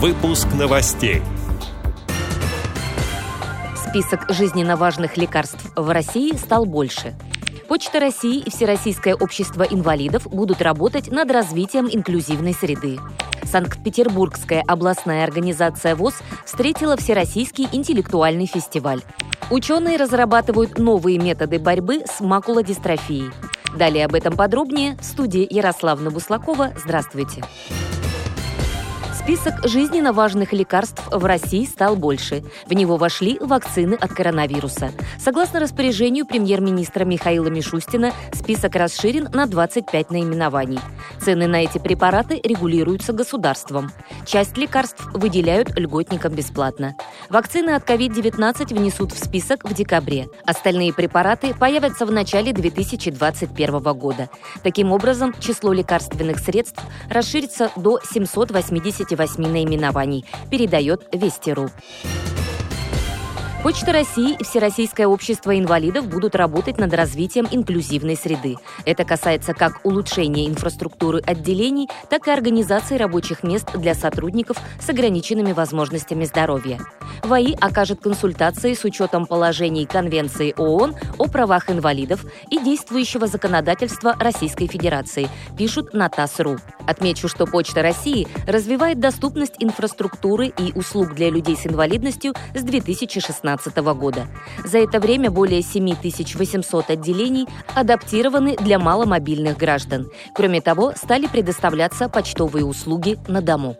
Выпуск новостей. Список жизненно важных лекарств в России стал больше. Почта России и Всероссийское общество инвалидов будут работать над развитием инклюзивной среды. Санкт-Петербургская областная организация ВОЗ встретила Всероссийский интеллектуальный фестиваль. Ученые разрабатывают новые методы борьбы с макулодистрофией. Далее об этом подробнее в студии Ярославна Буслакова. Здравствуйте. Список жизненно важных лекарств в России стал больше. В него вошли вакцины от коронавируса. Согласно распоряжению премьер-министра Михаила Мишустина, список расширен на 25 наименований. Цены на эти препараты регулируются государством. Часть лекарств выделяют льготникам бесплатно. Вакцины от COVID-19 внесут в список в декабре. Остальные препараты появятся в начале 2021 года. Таким образом, число лекарственных средств расширится до 780 28 наименований, передает Вести.ру. Почта России и Всероссийское общество инвалидов будут работать над развитием инклюзивной среды. Это касается как улучшения инфраструктуры отделений, так и организации рабочих мест для сотрудников с ограниченными возможностями здоровья. ВАИ окажет консультации с учетом положений Конвенции ООН о правах инвалидов и действующего законодательства Российской Федерации, пишут на ТАСС.ру. Отмечу, что Почта России развивает доступность инфраструктуры и услуг для людей с инвалидностью с 2016 2016 года. За это время более 7800 отделений адаптированы для маломобильных граждан. Кроме того, стали предоставляться почтовые услуги на дому.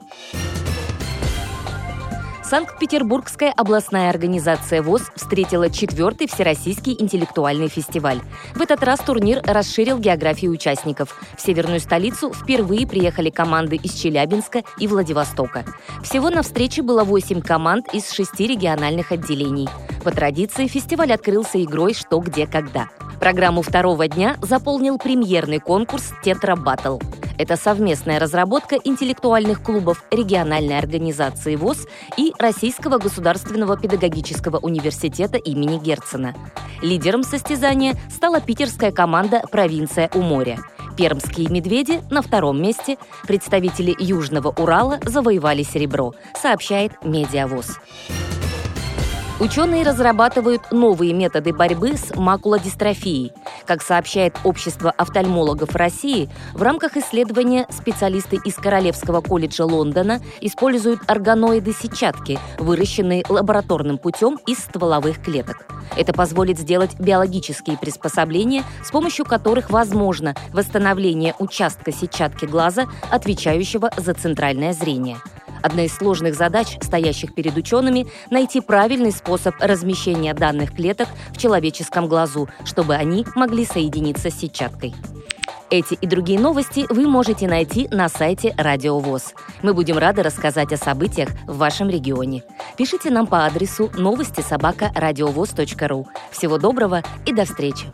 Санкт-Петербургская областная организация ВОЗ встретила четвертый Всероссийский интеллектуальный фестиваль. В этот раз турнир расширил географию участников. В северную столицу впервые приехали команды из Челябинска и Владивостока. Всего на встрече было 8 команд из шести региональных отделений. По традиции фестиваль открылся игрой «Что, где, когда». Программу второго дня заполнил премьерный конкурс «Тетра Баттл». Это совместная разработка интеллектуальных клубов региональной организации ВОЗ и Российского государственного педагогического университета имени Герцена. Лидером состязания стала питерская команда «Провинция у моря». Пермские медведи на втором месте. Представители Южного Урала завоевали серебро, сообщает Медиавоз. Ученые разрабатывают новые методы борьбы с макулодистрофией. Как сообщает Общество офтальмологов России, в рамках исследования специалисты из Королевского колледжа Лондона используют органоиды-сетчатки, выращенные лабораторным путем из стволовых клеток. Это позволит сделать биологические приспособления, с помощью которых возможно восстановление участка сетчатки глаза, отвечающего за центральное зрение. Одна из сложных задач, стоящих перед учеными, найти правильный способ размещения данных клеток в человеческом глазу, чтобы они могли соединиться с сетчаткой. Эти и другие новости вы можете найти на сайте Радио ВОЗ. Мы будем рады рассказать о событиях в вашем регионе. Пишите нам по адресу новости собака ру. Всего доброго и до встречи!